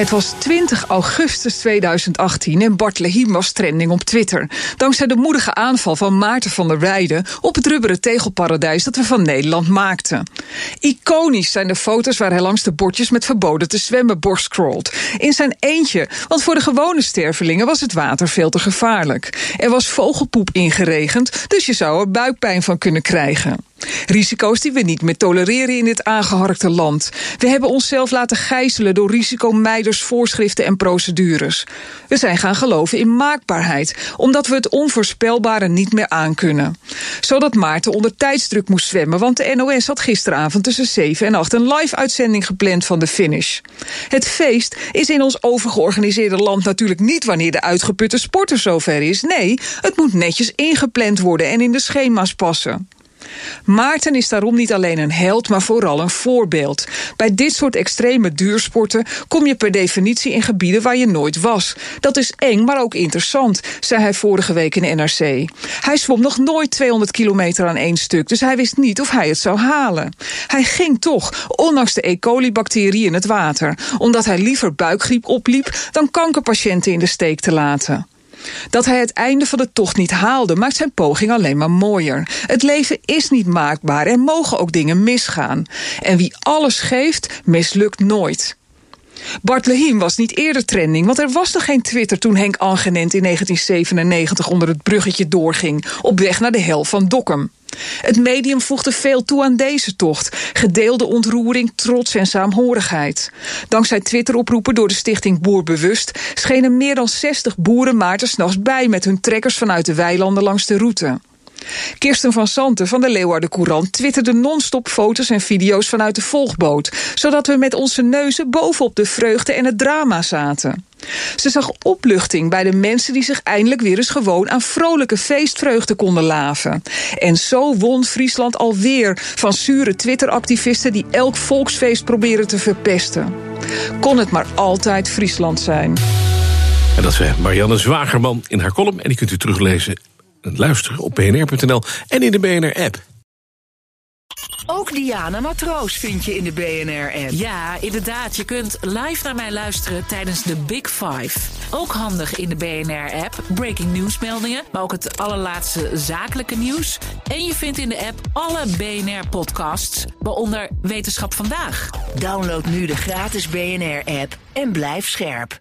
Het was 20 augustus 2018 en Bart Lehiem was trending op Twitter. Dankzij de moedige aanval van Maarten van der Weijden op het rubberen tegelparadijs dat we van Nederland maakten. Iconisch zijn de foto's waar hij langs de bordjes met verboden te zwemmen borstcrawlt. In zijn eentje, want voor de gewone stervelingen was het water veel te gevaarlijk. Er was vogelpoep ingeregend, dus je zou er buikpijn van kunnen krijgen. Risico's die we niet meer tolereren in dit aangeharkte land. We hebben onszelf laten gijzelen door risicomijders, voorschriften en procedures. We zijn gaan geloven in maakbaarheid, omdat we het onvoorspelbare niet meer aankunnen. Zodat Maarten onder tijdsdruk moest zwemmen, want de NOS had gisteravond tussen 7 en 8 een live-uitzending gepland van de finish. Het feest is in ons overgeorganiseerde land natuurlijk niet wanneer de uitgeputte sporter zover is. Nee, het moet netjes ingepland worden en in de schema's passen. Maarten is daarom niet alleen een held, maar vooral een voorbeeld. Bij dit soort extreme duursporten kom je per definitie in gebieden waar je nooit was. Dat is eng, maar ook interessant, zei hij vorige week in NRC. Hij zwom nog nooit 200 kilometer aan één stuk, dus hij wist niet of hij het zou halen. Hij ging toch, ondanks de E. coli-bacterie in het water, omdat hij liever buikgriep opliep dan kankerpatiënten in de steek te laten. Dat hij het einde van de tocht niet haalde, maakt zijn poging alleen maar mooier. Het leven is niet maakbaar en mogen ook dingen misgaan. En wie alles geeft, mislukt nooit. Bart Lehiem was niet eerder trending, want er was nog geen Twitter toen Henk Angenent in 1997 onder het bruggetje doorging, op weg naar de hel van Dokkum. Het medium voegde veel toe aan deze tocht. Gedeelde ontroering, trots en saamhorigheid. Dankzij Twitteroproepen door de stichting Boerbewust... schenen meer dan 60 boeren Maarten s'nachts bij... met hun trekkers vanuit de weilanden langs de route. Kirsten van Santen van de Leeuwarden Courant twitterde non-stop foto's en video's vanuit de volgboot, zodat we met onze neuzen bovenop de vreugde en het drama zaten. Ze zag opluchting bij de mensen die zich eindelijk weer eens gewoon aan vrolijke feestvreugde konden laven. En zo won Friesland alweer van zure Twitter-activisten die elk volksfeest proberen te verpesten. Kon het maar altijd Friesland zijn. En dat is Marianne Zwagerman in haar column. En die kunt u teruglezen luisteren op bnr.nl en in de BNR-app. Ook Diana Matroos vind je in de BNR-app. Ja, inderdaad. Je kunt live naar mij luisteren tijdens de Big Five. Ook handig in de BNR-app. Breaking nieuwsmeldingen, maar ook het allerlaatste zakelijke nieuws. En je vindt in de app alle BNR-podcasts, waaronder Wetenschap Vandaag. Download nu de gratis BNR-app en blijf scherp.